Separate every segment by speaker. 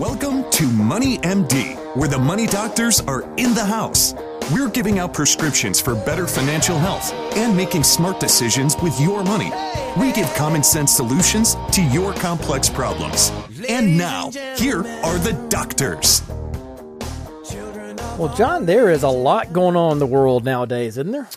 Speaker 1: Welcome to Money MD, where the money doctors are in the house. We're giving out prescriptions for better financial health and making smart decisions with your money. We give common sense solutions to your complex problems. And now, here are the doctors.
Speaker 2: Well, John, there is a lot going on in the world nowadays, isn't there?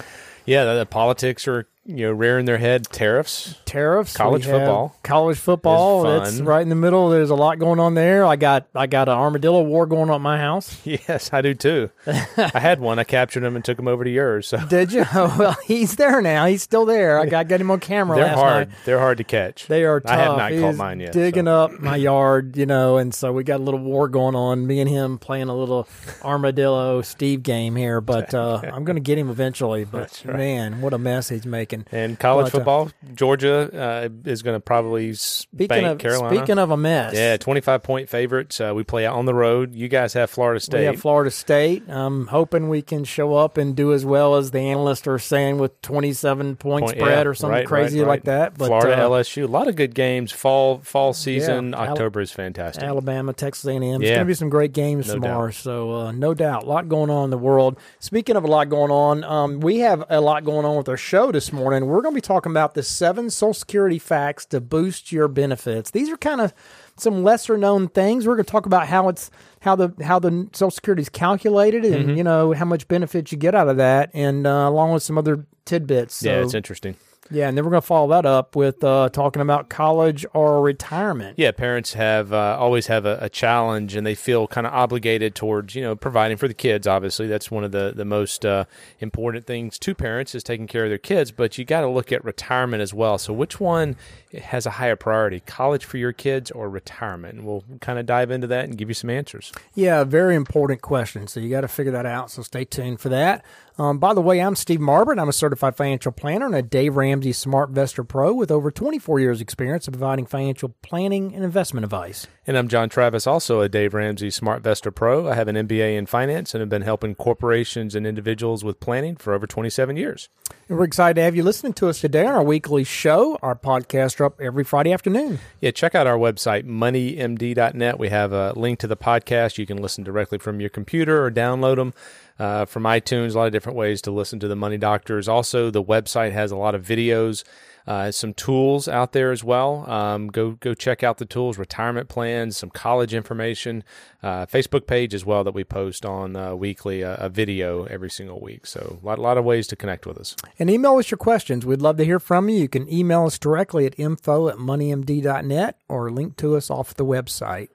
Speaker 3: Yeah, the, the politics are you know rearing their head. Tariffs,
Speaker 2: Tariffs,
Speaker 3: College football.
Speaker 2: college football. It's right in the middle. There's a lot going on there. I got I got an armadillo war going on at my house.
Speaker 3: Yes, I do too. I had one. I captured him and took him over to yours. So
Speaker 2: Did you? Oh, well, he's there now. He's still there. I got, got him on camera
Speaker 3: they're
Speaker 2: last
Speaker 3: hard.
Speaker 2: night.
Speaker 3: They're hard to catch.
Speaker 2: They are tough.
Speaker 3: I have not
Speaker 2: He
Speaker 3: caught mine yet.
Speaker 2: Digging
Speaker 3: so.
Speaker 2: up my yard, you know, and so we got a little war going on. Me and him playing a little armadillo Steve game here, but uh, I'm going to get him eventually. But man, what a mess he's making.
Speaker 3: And college
Speaker 2: But, uh,
Speaker 3: football, Uh, is going to probably
Speaker 2: Speaking of
Speaker 3: Carolina.
Speaker 2: speaking of a mess,
Speaker 3: yeah, twenty-five point favorites. Uh, we play out on the road. You guys have Florida State.
Speaker 2: We have Florida State. I'm hoping we can show up and do as well as the analysts are saying with 27 point,
Speaker 3: Point-
Speaker 2: spread
Speaker 3: yeah,
Speaker 2: or something
Speaker 3: right,
Speaker 2: crazy
Speaker 3: right,
Speaker 2: like that. But
Speaker 3: Florida,
Speaker 2: uh,
Speaker 3: LSU, a lot of good games. Fall fall season.
Speaker 2: Al-
Speaker 3: October is fantastic.
Speaker 2: Alabama, Texas A&M. It's going to be some great games
Speaker 3: No
Speaker 2: tomorrow. So uh, no doubt, a lot going on in the world. Speaking of a lot going on, um, we have a lot going on with our show this morning. We're going to be talking about the seven Social Security facts to boost your benefits. These are kind of some lesser known things. We're going to talk about how it's how the how the Social Security is calculated, and
Speaker 3: Mm-hmm.
Speaker 2: you know how much benefit you get out of that, and uh, along with some other tidbits. So,
Speaker 3: yeah, it's interesting.
Speaker 2: Yeah, and then we're going to follow that up with uh, talking about college or retirement.
Speaker 3: Yeah, parents have uh, always have a, a challenge, and they feel kind of obligated towards you know providing for the kids. Obviously, that's one of the the most uh, important things to parents is taking care of their kids. But you got to look at retirement as well. So, which one has a higher priority, college for your kids or retirement? And we'll kind of dive into that and give you some answers.
Speaker 2: Yeah, very important question. So you got to figure that out. So stay tuned for that. Um, by the way, I'm Steve Marbert. I'm a certified financial planner and a Dave Ramsey SmartVestor Pro with over 24 years experience of providing financial planning and investment advice.
Speaker 3: And I'm John Travis, also a Dave Ramsey Smart Vestor Pro. I have an MBA in finance and have been helping corporations and individuals with planning for over 27 years.
Speaker 2: And we're excited to have you listening to us today on our weekly show. Our podcasts are up every Friday afternoon.
Speaker 3: Yeah, check out our website, moneymd.net. We have a link to the podcast. You can listen directly from your computer or download them uh, from iTunes. A lot of different ways to listen to the Money Doctors. Also, the website has a lot of videos, uh, some tools out there as well. Um, go go check out the tools, retirement plans, some college information. Uh, Facebook page as well that we post on uh, weekly, uh, a video every single week. So a lot, lot of ways to connect with us.
Speaker 2: And email us your questions. We'd love to hear from you. You can email us directly at info at moneymd.net or link to us off the website.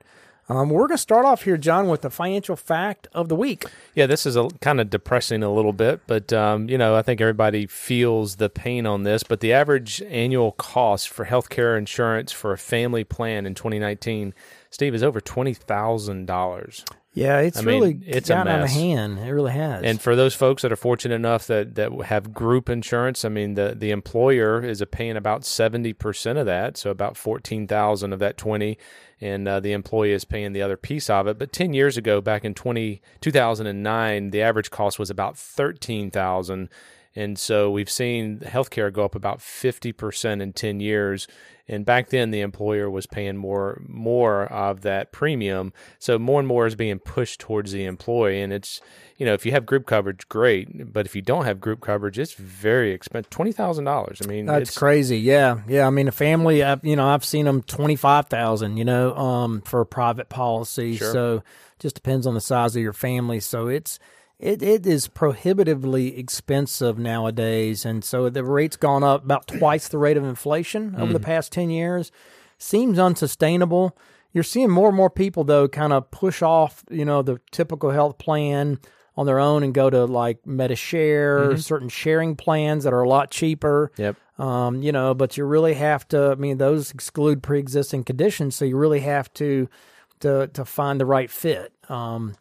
Speaker 2: Um, we're going to start off here, John, with the financial fact of the week.
Speaker 3: Yeah, this is a kind of depressing a little bit, but um, you know, I think everybody feels the pain on this. But the average annual cost for healthcare insurance for a family plan in 2019, Steve, is over twenty thousand dollars.
Speaker 2: Yeah, it's
Speaker 3: I mean,
Speaker 2: really
Speaker 3: it's a
Speaker 2: gotten out of hand. It really has.
Speaker 3: And for those folks that are fortunate enough that, that have group insurance, I mean, the, the employer is paying about 70% of that. So about 14,000 of that 20 and uh, the employee is paying the other piece of it. But 10 years ago, back in 20, 2009, the average cost was about 13,000. And so we've seen healthcare go up about 50% in 10 years. And back then, the employer was paying more more of that premium. So more and more is being pushed towards the employee. And it's, you know, if you have group coverage, great. But if you don't have group coverage, it's very expensive. Twenty thousand dollars. I mean,
Speaker 2: That's
Speaker 3: it's,
Speaker 2: crazy. Yeah, yeah. I mean, a family. I've, you know, I've seen them twenty five thousand. You know, um, for a private policy.
Speaker 3: Sure.
Speaker 2: So just depends on the size of your family. So it's it it is prohibitively expensive nowadays, and so the rate's gone up about twice the rate of inflation over
Speaker 3: Mm-hmm.
Speaker 2: the past ten years. Seems unsustainable. You're seeing more and more people though kind of push off, you know, the typical health plan on their own and go to like Medi-Share, certain sharing plans that are a lot cheaper.
Speaker 3: Yep.
Speaker 2: Um, you know, but you really have to. I mean, those exclude pre-existing conditions, so you really have to to to find the right fit. Um,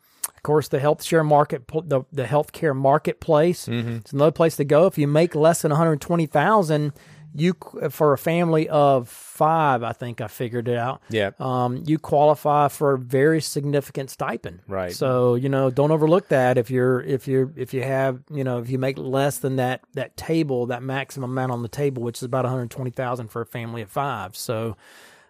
Speaker 2: course, the health share market, the the healthcare marketplace, it's another place to go. If you make less than one hundred twenty thousand, you for a family of five, I think I figured it out.
Speaker 3: Yeah.
Speaker 2: Um, you qualify for a very significant stipend.
Speaker 3: Right.
Speaker 2: So you know, don't overlook that. If you're if you're if you have you know if you make less than that that table that maximum amount on the table, which is about one hundred twenty thousand for a family of five. So.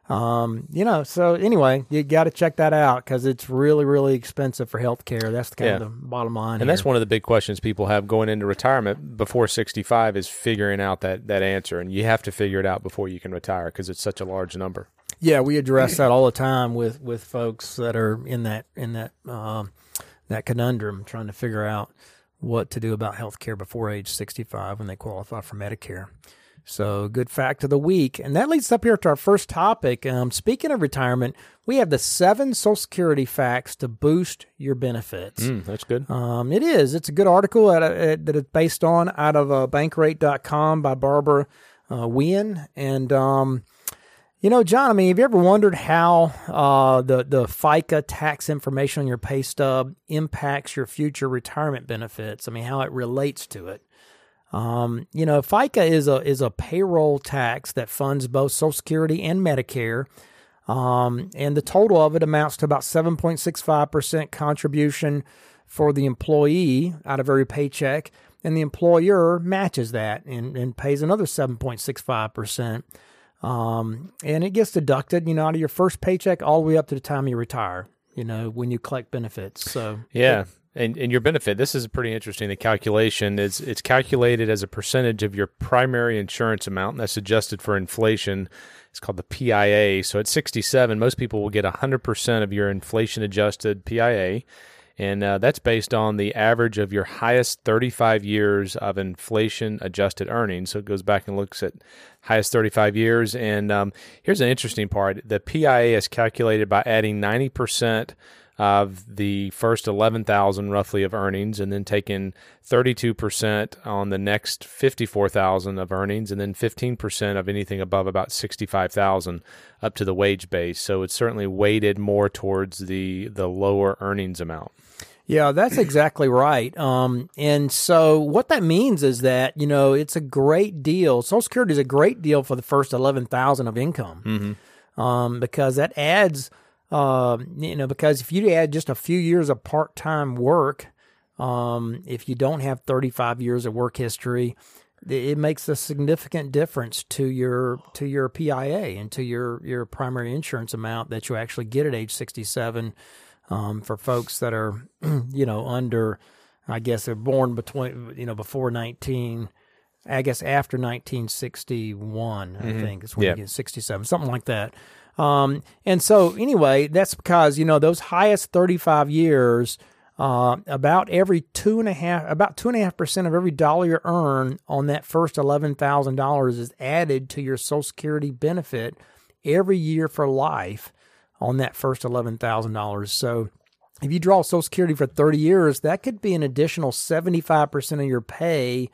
Speaker 2: Um, you know, so anyway, you got to check that out because it's really, really expensive for healthcare. That's the kind
Speaker 3: Yeah.
Speaker 2: of the bottom line.
Speaker 3: And that's one of the big questions people have going into retirement before 65 is figuring out that, that answer. And you have to figure it out before you can retire because it's such a large number.
Speaker 2: Yeah, we address that all the time with with folks that are in that in that um, that conundrum, trying to figure out what to do about health care before age 65 when they qualify for Medicare. So, good fact of the week. And that leads up here to our first topic. Um, speaking of retirement, we have the seven Social Security facts to boost your benefits.
Speaker 3: Mm, that's good.
Speaker 2: Um, it is. It's a good article at, at, that is based on out of uh, bankrate.com by Barbara uh, Wien. And, um, you know, John, I mean, have you ever wondered how uh, the, the FICA tax information on your pay stub impacts your future retirement benefits? I mean, how it relates to it. Um, you know, FICA is a is a payroll tax that funds both Social Security and Medicare. Um, and the total of it amounts to about 7.65% contribution for the employee out of every paycheck, and the employer matches that and, and pays another 7.65%. Um, and it gets deducted, you know, out of your first paycheck all the way up to the time you retire, you know, when you collect benefits. So,
Speaker 3: Yeah. And, and your benefit, this is pretty interesting. The calculation is it's calculated as a percentage of your primary insurance amount, and that's adjusted for inflation. It's called the PIA. So at 67, most people will get 100% of your inflation adjusted PIA. And uh, that's based on the average of your highest 35 years of inflation adjusted earnings. So it goes back and looks at highest 35 years. And um, here's an interesting part the PIA is calculated by adding 90% of the first 11,000 roughly of earnings and then taking 32% on the next 54,000 of earnings and then 15% of anything above about 65,000 up to the wage base. So it's certainly weighted more towards the the lower earnings amount.
Speaker 2: Yeah, that's exactly right. Um, and so what that means is that you know it's a great deal. Social Security is a great deal for the first eleven thousand of income, um, because that adds, uh, you know, because if you add just a few years of part time work, um, if you don't have thirty five years of work history, it makes a significant difference to your to your PIA and to your your primary insurance amount that you actually get at age sixty seven um, for folks that are, you know, under, I guess they're born between, you know, before 19, I guess after 1961, I think is when you get 67, something like that. Um, and so anyway, that's because, you know, those highest 35 years, uh, about every two and a half, about two and a half percent of every dollar you earn on that first eleven thousand dollars is added to your Social Security benefit every year for life on that first eleven thousand dollars. So if you draw Social Security for thirty years, that could be an additional seventy five percent of your pay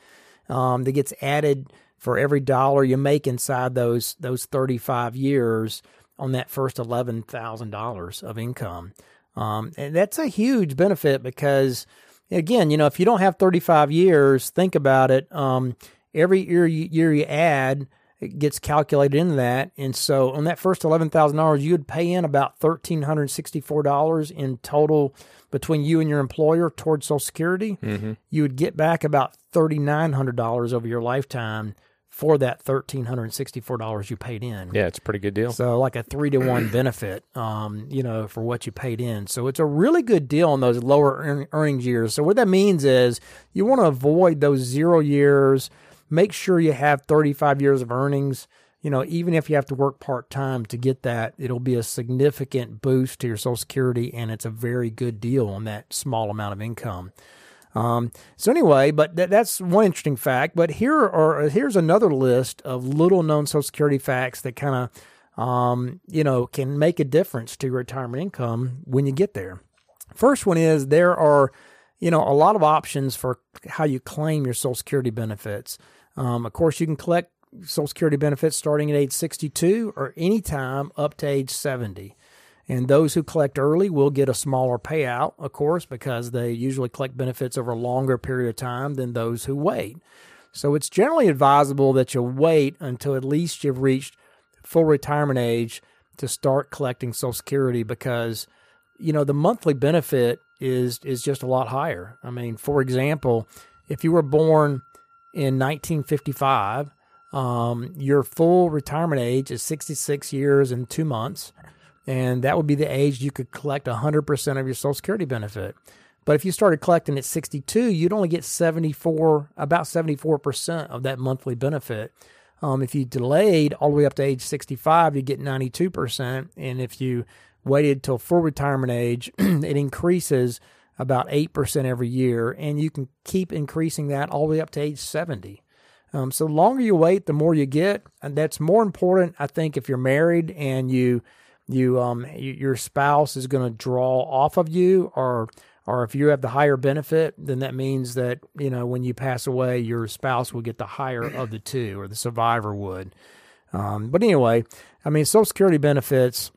Speaker 2: um, that gets added for every dollar you make inside those those thirty five years on that first eleven thousand dollars of income. Um, and that's a huge benefit because, again, you know, if you don't have 35 years, think about it. Um, every year you, year you add, it gets calculated into that. And so on that first $11,000, you would pay in about $1,364 in total between you and your employer towards Social Security. You would get back about $3,900 over your lifetime for that $1,364 you paid in.
Speaker 3: Yeah, it's a pretty good deal.
Speaker 2: So like a three to one benefit, um, you know, for what you paid in. So it's a really good deal on those lower earn- earnings years. So what that means is you want to avoid those zero years. Make sure you have 35 years of earnings. You know, even if you have to work part time to get that, it'll be a significant boost to your Social Security, and it's a very good deal on that small amount of income. Um, so anyway, but th- that's one interesting fact. But here are here's another list of little known Social Security facts that kind of um, you know can make a difference to your retirement income when you get there. First one is there are you know a lot of options for how you claim your Social Security benefits. Um, of course, you can collect Social Security benefits starting at age 62 or any time up to age 70. And those who collect early will get a smaller payout, of course, because they usually collect benefits over a longer period of time than those who wait. So it's generally advisable that you wait until at least you've reached full retirement age to start collecting Social Security because you know the monthly benefit is is just a lot higher. I mean, for example, if you were born in 1955, um, your full retirement age is 66 years and two months, and that would be the age you could collect 100% of your Social Security benefit. But if you started collecting at 62, you'd only get 74, about 74% of that monthly benefit. Um, if you delayed all the way up to age 65, you get 92%. And if you waited till full retirement age, it increases about 8% every year. And you can keep increasing that all the way up to age 70. Um, so the longer you wait, the more you get. And that's more important, I think, if you're married and you, you, um, your spouse is going to draw off of you or or if you have the higher benefit, then that means that, you know, when you pass away, your spouse will get the higher of the two, or the survivor would. Um, but anyway, I mean, Social Security benefits,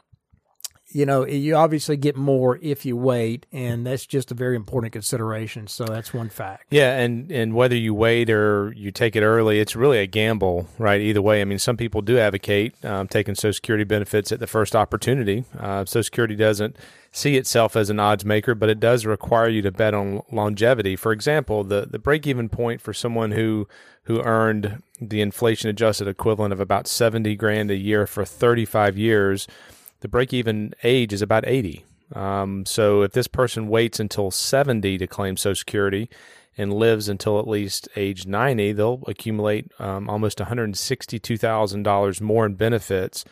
Speaker 2: you know, you obviously get more if you wait, and that's just a very important consideration. So that's one fact.
Speaker 3: Yeah, and and whether you wait or you take it early, it's really a gamble, right? Either way, I mean, some people do advocate um, taking Social Security benefits at the first opportunity. Uh, Social Security doesn't see itself as an odds maker, but it does require you to bet on longevity. For example, the the break even point for someone who who earned the inflation adjusted equivalent of about 70 grand a year for 35 years, the break even age is about 80. Um, so if this person waits until 70 to claim Social Security and lives until at least age 90, they'll accumulate um, almost $162,000 more in benefits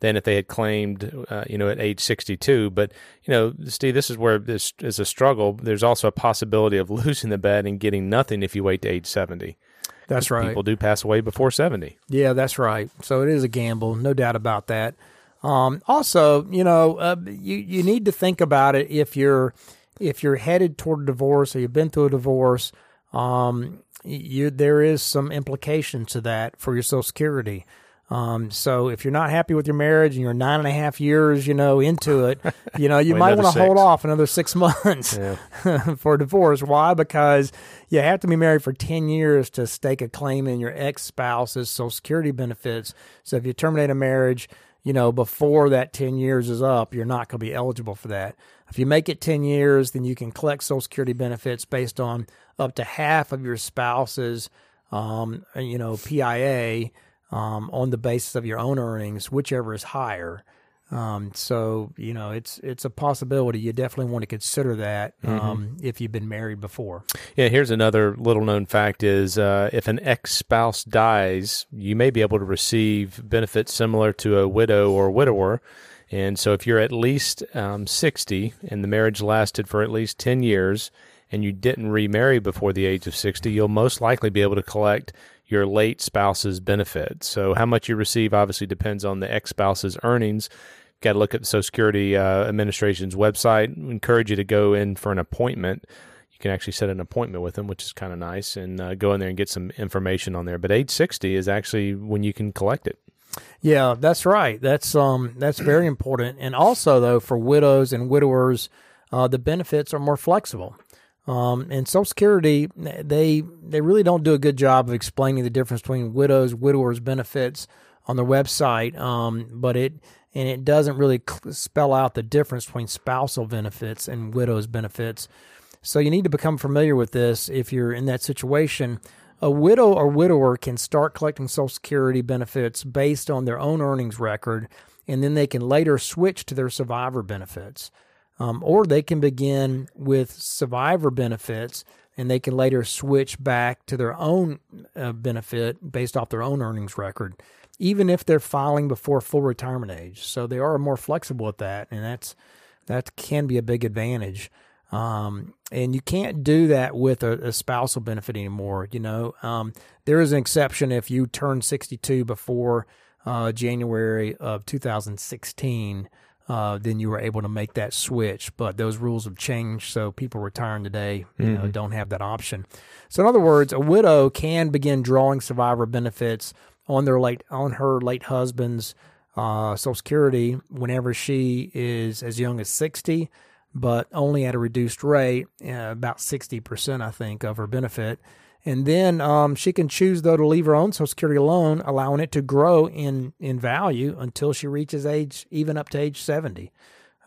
Speaker 3: than if they had claimed, uh, you know, at age 62. But, you know, Steve, this is where this is a struggle. There's also a possibility of losing the bet and getting nothing if you wait to age 70.
Speaker 2: That's right.
Speaker 3: People do pass away before 70.
Speaker 2: Yeah, that's right. So it is a gamble, no doubt about that. Um, also, you know, uh, you you need to think about it if you're if you're headed toward a divorce or you've been through a divorce. Um, you there is some implication to that for your Social Security. Um, so if you're not happy with your marriage and you're nine and a half years, you know, into it, you know, you might want to hold off another six months for divorce. Why? Because you have to be married for 10 years to stake a claim in your ex spouse's social security benefits. So if you terminate a marriage, you know, before that 10 years is up, you're not going to be eligible for that. If you make it 10 years, then you can collect social security benefits based on up to half of your spouse's, um, you know, PIA um, on the basis of your own earnings, whichever is higher. Um, so you know, it's it's a possibility. You definitely want to consider that um, mm-hmm. if you've been married before.
Speaker 3: Yeah, here's another little known fact: is uh, if an ex spouse dies, you may be able to receive benefits similar to a widow or widower. And so, if you're at least um, 60 and the marriage lasted for at least 10 years, and you didn't remarry before the age of 60, you'll most likely be able to collect your late spouse's benefit. So, how much you receive obviously depends on the ex spouse's earnings. Got to look at the Social Security uh, Administration's website. We encourage you to go in for an appointment. You can actually set an appointment with them, which is kind of nice, and uh, go in there and get some information on there. But age 60 is actually when you can collect it.
Speaker 2: Yeah, that's right. That's um that's very important. And also though, for widows and widowers, uh, the benefits are more flexible. Um, and Social Security, they they really don't do a good job of explaining the difference between widows, widowers benefits on their website. Um, but it and it doesn't really spell out the difference between spousal benefits and widows benefits. So you need to become familiar with this if you're in that situation. A widow or widower can start collecting Social Security benefits based on their own earnings record, and then they can later switch to their survivor benefits. Um, or they can begin with survivor benefits and they can later switch back to their own uh, benefit based off their own earnings record, even if they're filing before full retirement age. So they are more flexible with that, and that's that can be a big advantage. Um, and you can't do that with a, a spousal benefit anymore. You know, um, there is an exception if you turn 62 before uh, January of 2016 uh, then you were able to make that switch. But those rules have changed, so people retiring today, you mm-hmm. know, don't have that option. So in other words, a widow can begin drawing survivor benefits on their late on her late husband's uh, Social Security whenever she is as young as sixty, but only at a reduced rate, uh, about sixty percent, I think, of her benefit. And then um, she can choose, though, to leave her own Social Security alone, allowing it to grow in, in value until she reaches age, even up to age 70.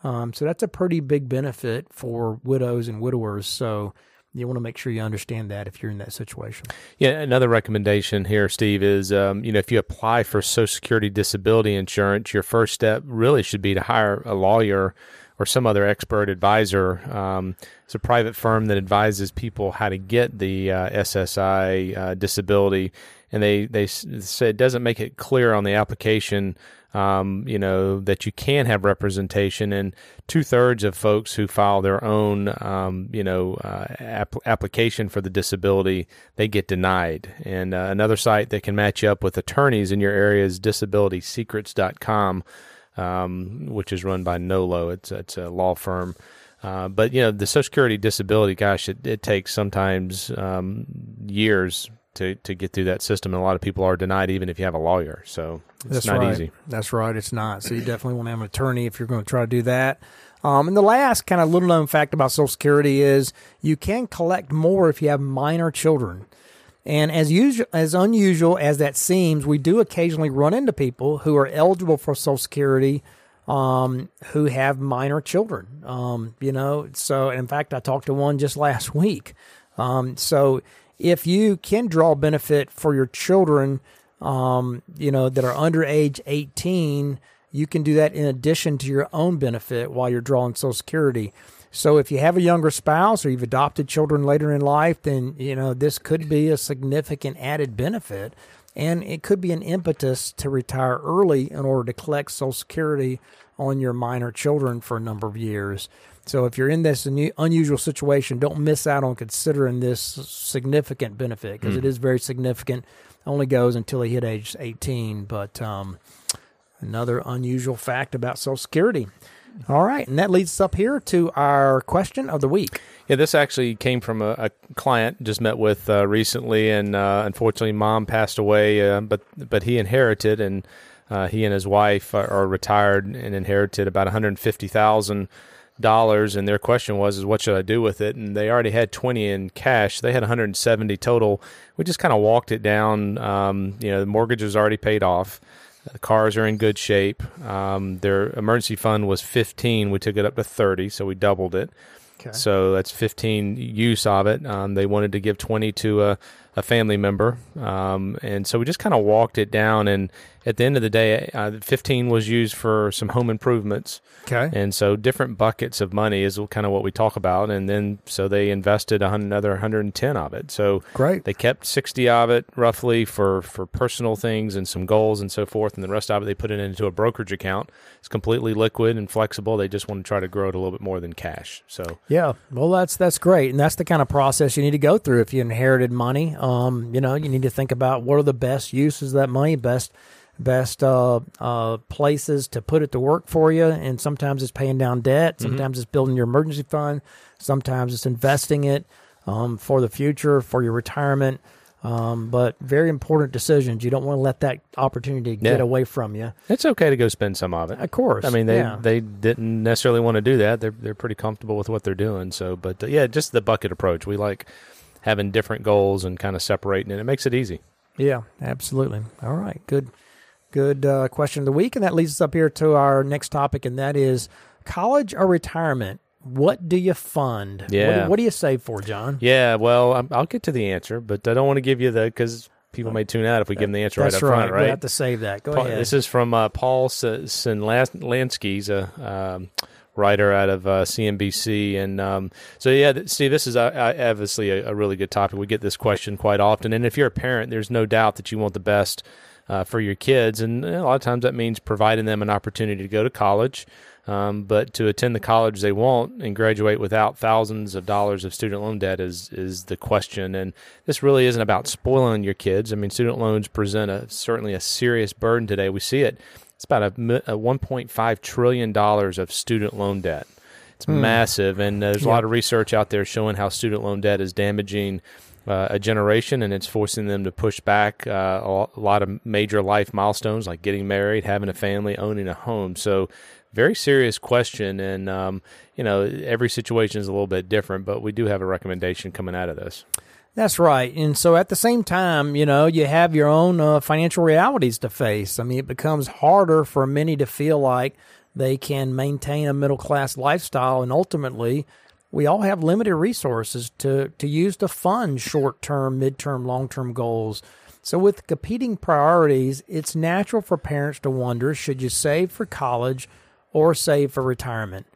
Speaker 2: Um, so that's a pretty big benefit for widows and widowers. So you want to make sure you understand that if you're in that situation.
Speaker 3: Yeah, another recommendation here, Steve, is um, you know if you apply for Social Security disability insurance, your first step really should be to hire a lawyer or some other expert advisor. Um, it's a private firm that advises people how to get the uh, SSI uh, disability, and they they say it doesn't make it clear on the application um, you know, that you can have representation, and two thirds of folks who file their own, um, you know, uh, ap- application for the disability, they get denied. And uh, another site that can match you up with attorneys in your area is disabilitysecrets.com, um, which is run by NOLO. It's, it's a law firm. Uh, but you know the Social Security disability, gosh, it, it takes sometimes um, years to to get through that system, and a lot of people are denied even if you have a lawyer. So it's
Speaker 2: That's
Speaker 3: not
Speaker 2: right.
Speaker 3: easy.
Speaker 2: That's right. It's not. So you definitely want to have an attorney if you're going to try to do that. Um, and the last kind of little known fact about Social Security is you can collect more if you have minor children. And as usual, as unusual as that seems, we do occasionally run into people who are eligible for Social Security um, who have minor children. Um, you know, so in fact, I talked to one just last week. Um, so if you can draw benefit for your children, um, you know, that are under age 18, you can do that in addition to your own benefit while you're drawing Social Security. So if you have a younger spouse or you've adopted children later in life, then, you know, this could be a significant added benefit. And it could be an impetus to retire early in order to collect Social Security on your minor children for a number of years. So if you're in this unusual situation, don't miss out on considering this significant benefit because mm. it is very significant. Only goes until he hit age 18. But um, another unusual fact about Social Security. All right, and that leads us up here to our question of the week.
Speaker 3: Yeah, this actually came from a, a client just met with uh, recently, and uh, unfortunately, mom passed away. Uh, but but he inherited, and uh, he and his wife are, retired and inherited about one hundred fifty thousand dollars. And their question was, "Is what should I do with it?" And they already had twenty in cash. They had one hundred seventy total. We just kind of walked it down. Um, you know, the mortgage was already paid off. The cars are in good shape. Um, their emergency fund was 15. We took it up to 30, so we doubled it. Okay. So that's 15 use of it. Um, they wanted to give 20 to a, a family member. Um, and so we just kind of walked it down. And at the end of the day, uh, 15 was used for some home improvements.
Speaker 2: Okay.
Speaker 3: And so different buckets of money is kind of what we talk about. And then so they invested another 110 of it. So
Speaker 2: great.
Speaker 3: They kept 60 of it roughly for, for personal things and some goals and so forth. And the rest of it, they put it into a brokerage account. It's completely liquid and flexible. They just want to try to grow it a little bit more than cash. So
Speaker 2: yeah, well, that's, that's great. And that's the kind of process you need to go through if you inherited money. Um, you know, you need to think about what are the best uses of that money, best best uh, uh, places to put it to work for you. And sometimes it's paying down debt. Mm-hmm. Sometimes mm-hmm. it's building your emergency fund. Sometimes it's investing it um, for the future, for your retirement. Um, but very important decisions. You don't want to let that opportunity yeah. get away from you.
Speaker 3: It's okay to go spend some of it.
Speaker 2: Of course.
Speaker 3: I mean, they
Speaker 2: yeah.
Speaker 3: they didn't necessarily want to do that. They're they're pretty comfortable with what they're doing. So, but uh, yeah, just the bucket approach. We like having different goals and kind of separating it. It makes it easy.
Speaker 2: Yeah, absolutely. All right, good. Good uh, question of the week. And that leads us up here to our next topic, and that is college or retirement. What do you fund?
Speaker 3: Yeah.
Speaker 2: What do, what do you save for, John?
Speaker 3: Yeah, well, I'll get to the answer, but I don't want to give you the because people may tune out if we give them the answer
Speaker 2: That's
Speaker 3: right up
Speaker 2: right.
Speaker 3: front, right? We
Speaker 2: have to save that. Go
Speaker 3: Paul,
Speaker 2: ahead.
Speaker 3: This is from uh, Paul Sinlansky, He's a um, writer out of uh, CNBC. And um, so, yeah, Steve, this is uh, obviously a, a, really good topic. We get this question quite often. And if you're a parent, there's no doubt that you want the best uh, for your kids. And a lot of times that means providing them an opportunity to go to college. Um, but to attend the college they want and graduate without thousands of dollars of student loan debt is is the question. And this really isn't about spoiling your kids. I mean, student loans present a certainly a serious burden today. We see it. It's about a, a 1.5 trillion dollars of student loan debt. It's hmm. massive, and there's yeah. a lot of research out there showing how student loan debt is damaging uh, a generation and it's forcing them to push back uh, a lot of major life milestones like getting married, having a family, owning a home. So, very serious question. And, um, you know, every situation is a little bit different, but we do have a recommendation coming out of this.
Speaker 2: That's right. And so at the same time, you know, you have your own uh, financial realities to face. I mean, it becomes harder for many to feel like they can maintain a middle class lifestyle and ultimately we all have limited resources to, to use to fund short term, mid term, long term goals. So, with competing priorities, it's natural for parents to wonder should you save for college or save for retirement?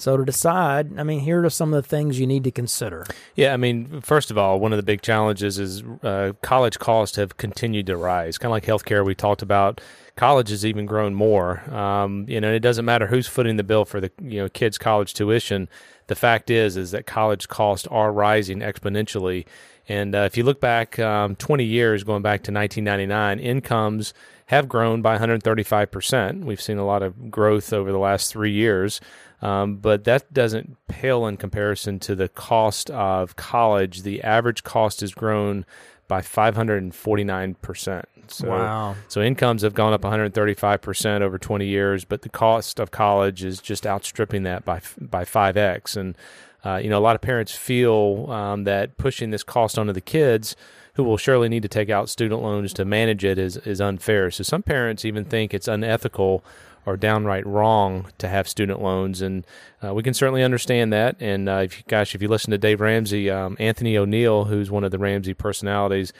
Speaker 2: So to decide, I mean, here are some of the things you need to consider.
Speaker 3: Yeah, I mean, first of all, one of the big challenges is uh, college costs have continued to rise. Kind of like healthcare, we talked about. College has even grown more. Um, you know, it doesn't matter who's footing the bill for the you know kids' college tuition. The fact is, is that college costs are rising exponentially. And uh, if you look back um, 20 years, going back to 1999, incomes have grown by 135 percent. We've seen a lot of growth over the last three years. Um, but that doesn't pale in comparison to the cost of college. The average cost has grown by 549%. So,
Speaker 2: wow.
Speaker 3: So incomes have gone up 135% over 20 years, but the cost of college is just outstripping that by by 5x. And uh, you know, a lot of parents feel um, that pushing this cost onto the kids who will surely need to take out student loans to manage it is, is unfair. So some parents even think it's unethical or downright wrong to have student loans, and uh, we can certainly understand that. And uh, if you, gosh, if you listen to Dave Ramsey, um, Anthony O'Neill, who's one of the Ramsey personalities,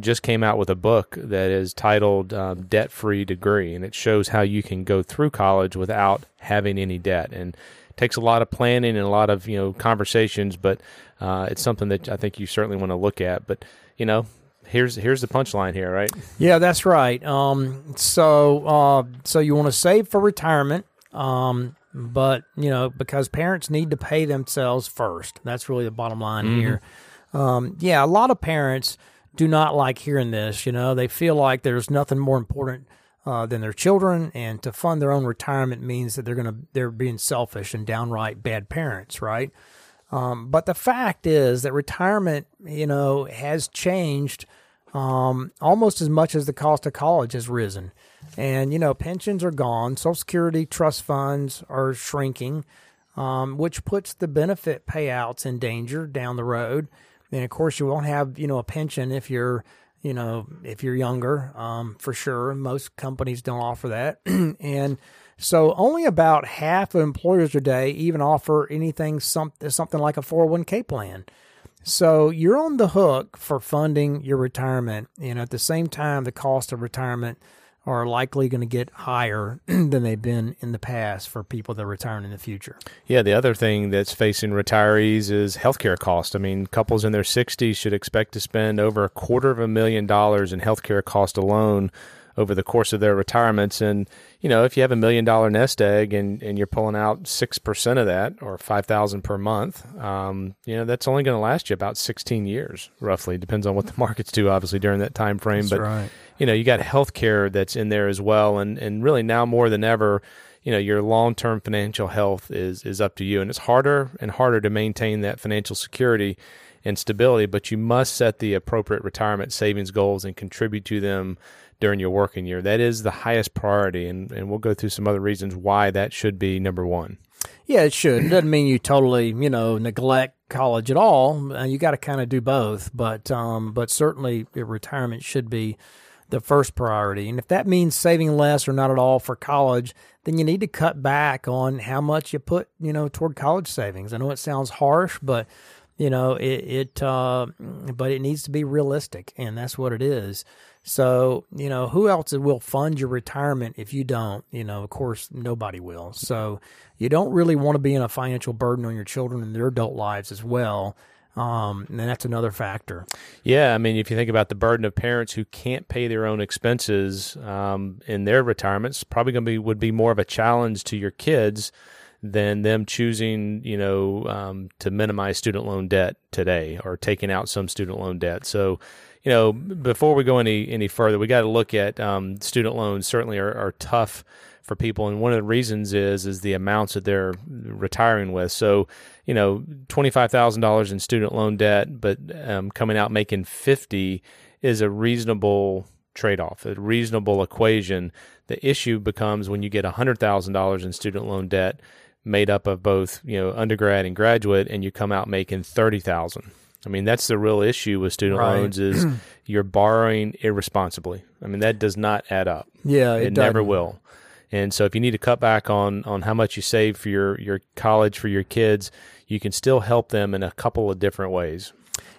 Speaker 3: just came out with a book that is titled um, "Debt Free Degree," and it shows how you can go through college without having any debt. And takes a lot of planning and a lot of you know conversations, but uh, it's something that I think you certainly want to look at. But you know, here's here's the punchline here, right?
Speaker 2: Yeah, that's right. Um, so uh, so you want to save for retirement, um, but you know because parents need to pay themselves first. That's really the bottom line mm-hmm. here. Um, yeah, a lot of parents do not like hearing this. You know, they feel like there's nothing more important. Uh, than their children, and to fund their own retirement means that they're gonna they're being selfish and downright bad parents, right? Um, but the fact is that retirement, you know, has changed um, almost as much as the cost of college has risen. And, you know, pensions are gone, Social Security trust funds are shrinking, um, which puts the benefit payouts in danger down the road. And of course, you won't have, you know, a pension if you're, you know, if you're younger, um, for sure. Most companies don't offer that. and, so only about half of employers today even offer anything something something like a 401k plan. So you're on the hook for funding your retirement, and at the same time, the cost of retirement are likely going to get higher than they've been in the past for people that retire in the future.
Speaker 3: Yeah, the other thing that's facing retirees is healthcare cost. I mean, couples in their 60s should expect to spend over a quarter of a million dollars in healthcare cost alone over the course of their retirements. And, you know, if you have a million dollar nest egg and, and you're pulling out 6% of that or 5000 per month, um, you know, that's only going to last you about 16 years, roughly. Depends on what the markets do, obviously, during that time frame.
Speaker 2: That's
Speaker 3: but,
Speaker 2: right.
Speaker 3: you know, you got health care that's in there as well. And, and really now more than ever, you know your long-term financial health is is up to you and it's harder and harder to maintain that financial security and stability but you must set the appropriate retirement savings goals and contribute to them during your working year. That is the highest priority, and, and we'll go through some other reasons why that should be number one.
Speaker 2: Yeah, it should. It doesn't mean you totally, you know, neglect college at all. You got to kind of do both, but um, but certainly retirement should be the first priority. And if that means saving less or not at all for college, then you need to cut back on how much you put, you know, toward college savings. I know it sounds harsh, but you know, it, it uh, but it needs to be realistic, and that's what it is. So, you know, who else will fund your retirement if you don't? You know, of course, nobody will. So, you don't really want to be in a financial burden on your children and their adult lives as well. Um, and that's another factor.
Speaker 3: Yeah, I mean, if you think about the burden of parents who can't pay their own expenses um, in their retirements, probably going to be would be more of a challenge to your kids than them choosing, you know, um, to minimize student loan debt today or taking out some student loan debt. So, you know, before we go any any further, we got to look at um, student loans. Certainly, are, are tough for people, and one of the reasons is is the amounts that they're retiring with. So, you know, twenty five thousand dollars in student loan debt, but um, coming out making fifty is a reasonable trade off, a reasonable equation. The issue becomes when you get hundred thousand dollars in student loan debt made up of both you know undergrad and graduate, and you come out making thirty thousand I mean, that's the real issue with student right. loans is you're borrowing irresponsibly. I mean, that does not add up.
Speaker 2: Yeah, it,
Speaker 3: it never will. And so if you need to cut back on on how much you save for your your college for your kids, you can still help them in a couple of different ways.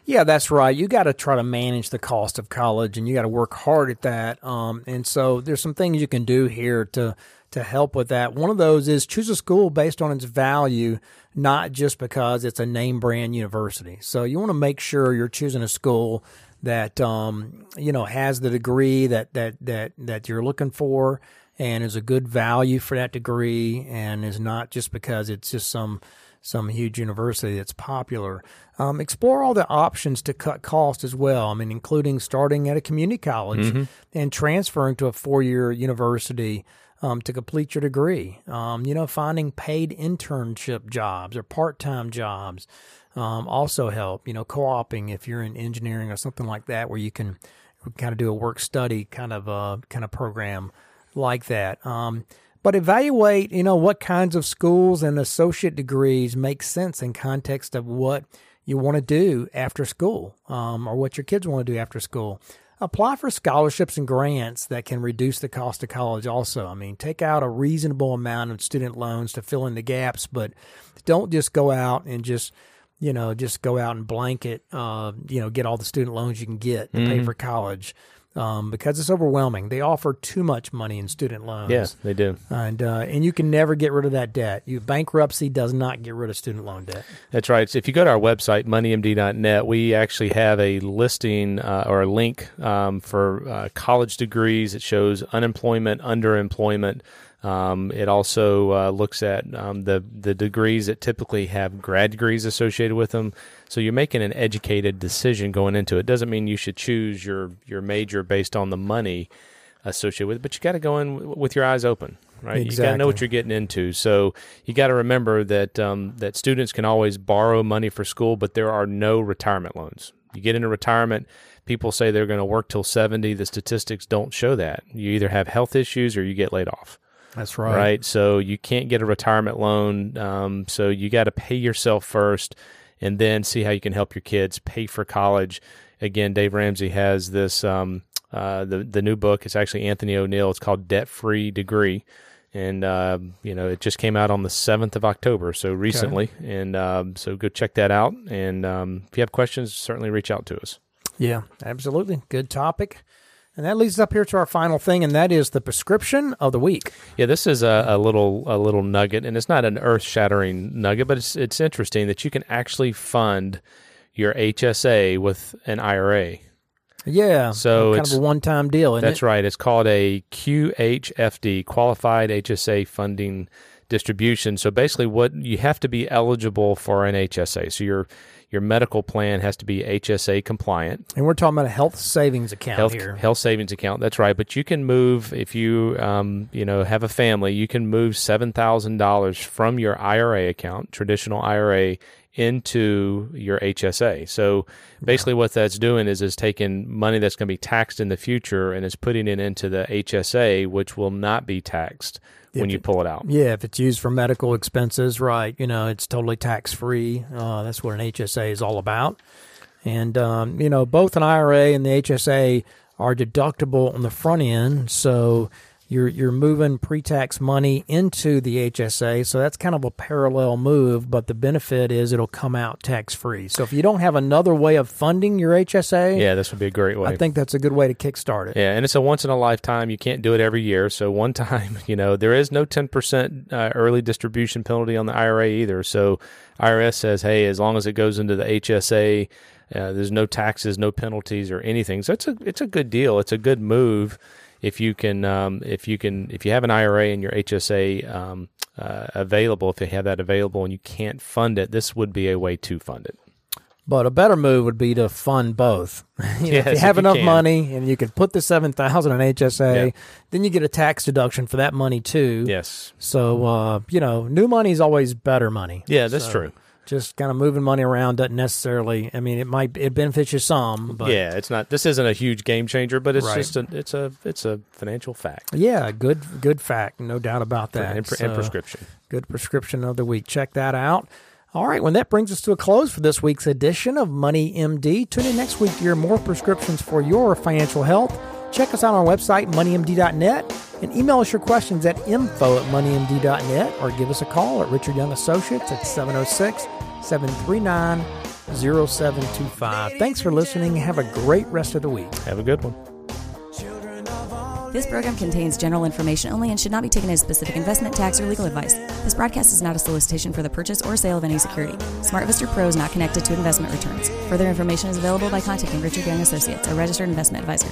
Speaker 2: Yeah, that's right. You got to try to manage the cost of college, and you got to work hard at that. Um, and so there's some things you can do here to to help with that. One of those is choose a school based on its value, not just because it's a name brand university. So you want to make sure you're choosing a school that um, you know has the degree that that that that you're looking for and is a good value for that degree and is not just because it's just some some huge university that's popular. Um, explore all the options to cut cost as well. I mean, including starting at a community college mm-hmm. and transferring to a four year university um, to complete your degree. Um, you know, finding paid internship jobs or part time jobs um, also help. You know, co oping if you're in engineering or something like that, where you can kind of do a work study kind of uh, kind of program like that. Um, but evaluate, you know, what kinds of schools and associate degrees make sense in context of what you want to do after school, um, or what your kids want to do after school. Apply for scholarships and grants that can reduce the cost of college. Also, I mean, take out a reasonable amount of student loans to fill in the gaps, but don't just go out and just you know, just go out and blanket, uh, you know, get all the student loans you can get to mm-hmm. pay for college um, because it's overwhelming. They offer too much money in student loans.
Speaker 3: Yes, they do,
Speaker 2: and uh, and you can never get rid of that debt. You bankruptcy does not get rid of student loan debt.
Speaker 3: That's right. So if you go to our website moneymd.net, we actually have a listing uh, or a link um, for uh, college degrees. It shows unemployment, underemployment. Um, it also uh, looks at um, the the degrees that typically have grad degrees associated with them. So you're making an educated decision going into it. Doesn't mean you should choose your your major based on the money associated with it, but you got to go in with your eyes open, right? Exactly. You got to know what you're getting into. So you got to remember that um, that students can always borrow money for school, but there are no retirement loans. You get into retirement, people say they're going to work till 70. The statistics don't show that. You either have health issues or you get laid off.
Speaker 2: That's right.
Speaker 3: Right. So you can't get a retirement loan. Um, so you got to pay yourself first and then see how you can help your kids pay for college. Again, Dave Ramsey has this, um, uh, the, the new book. It's actually Anthony O'Neill. It's called Debt Free Degree. And, uh, you know, it just came out on the 7th of October, so recently. Okay. And um, so go check that out. And um, if you have questions, certainly reach out to us.
Speaker 2: Yeah, absolutely. Good topic. And that leads up here to our final thing, and that is the prescription of the week.
Speaker 3: Yeah, this is a, a little a little nugget, and it's not an earth shattering nugget, but it's it's interesting that you can actually fund your HSA with an IRA.
Speaker 2: Yeah,
Speaker 3: so
Speaker 2: kind
Speaker 3: it's
Speaker 2: of a one time deal.
Speaker 3: that's
Speaker 2: it?
Speaker 3: That's right. It's called a QHFD, Qualified HSA Funding Distribution. So basically, what you have to be eligible for an HSA. So you're your medical plan has to be HSA compliant.
Speaker 2: And we're talking about a health savings account
Speaker 3: health,
Speaker 2: here.
Speaker 3: Health savings account. That's right. But you can move if you um, you know have a family. You can move seven thousand dollars from your IRA account, traditional IRA, into your HSA. So basically, what that's doing is is taking money that's going to be taxed in the future and is putting it into the HSA, which will not be taxed when you pull it out.
Speaker 2: Yeah, if it's used for medical expenses, right? You know, it's totally tax free. Uh, that's what an HSA is all about. And um, you know, both an IRA and the HSA are deductible on the front end, so you're you're moving pre-tax money into the HSA, so that's kind of a parallel move. But the benefit is it'll come out tax free. So if you don't have another way of funding your HSA,
Speaker 3: yeah, this would be a great way.
Speaker 2: I think that's a good way to kickstart it.
Speaker 3: Yeah, and it's a once in a lifetime. You can't do it every year. So one time, you know, there is no ten percent uh, early distribution penalty on the IRA either. So IRS says, hey, as long as it goes into the HSA. Uh, there's no taxes, no penalties, or anything. So it's a it's a good deal. It's a good move if you can um, if you can if you have an IRA and your HSA um, uh, available, if you have that available and you can't fund it, this would be a way to fund it.
Speaker 2: But a better move would be to fund both. you know, yes, if you have if enough you money and you can put the seven thousand in HSA, then you get a tax deduction for that money too.
Speaker 3: Yes.
Speaker 2: So uh, you know, new money is always better money.
Speaker 3: Yeah, that's
Speaker 2: so,
Speaker 3: true
Speaker 2: just kind of moving money around doesn't necessarily. I mean, it might it benefits you some, but
Speaker 3: yeah, it's not. This isn't a huge game changer, but it's right. just a it's a it's a financial fact.
Speaker 2: Yeah, good good fact, no doubt about that.
Speaker 3: And, so, and prescription,
Speaker 2: good prescription of the week. Check that out. All right, when that brings us to a close for this week's edition of Money MD. Tune in next week to hear more prescriptions for your financial health. Check us out on our website, moneymd.net, and email us your questions at info at moneymd.net or give us a call at Richard Young Associates at 706 739 0725. Thanks for listening. Have a great rest of the week.
Speaker 3: Have a good one.
Speaker 4: This program contains general information only and should not be taken as specific investment, tax, or legal advice. This broadcast is not a solicitation for the purchase or sale of any security. SmartVestor Pro is not connected to investment returns. Further information is available by contacting Richard Young Associates, a registered investment advisor.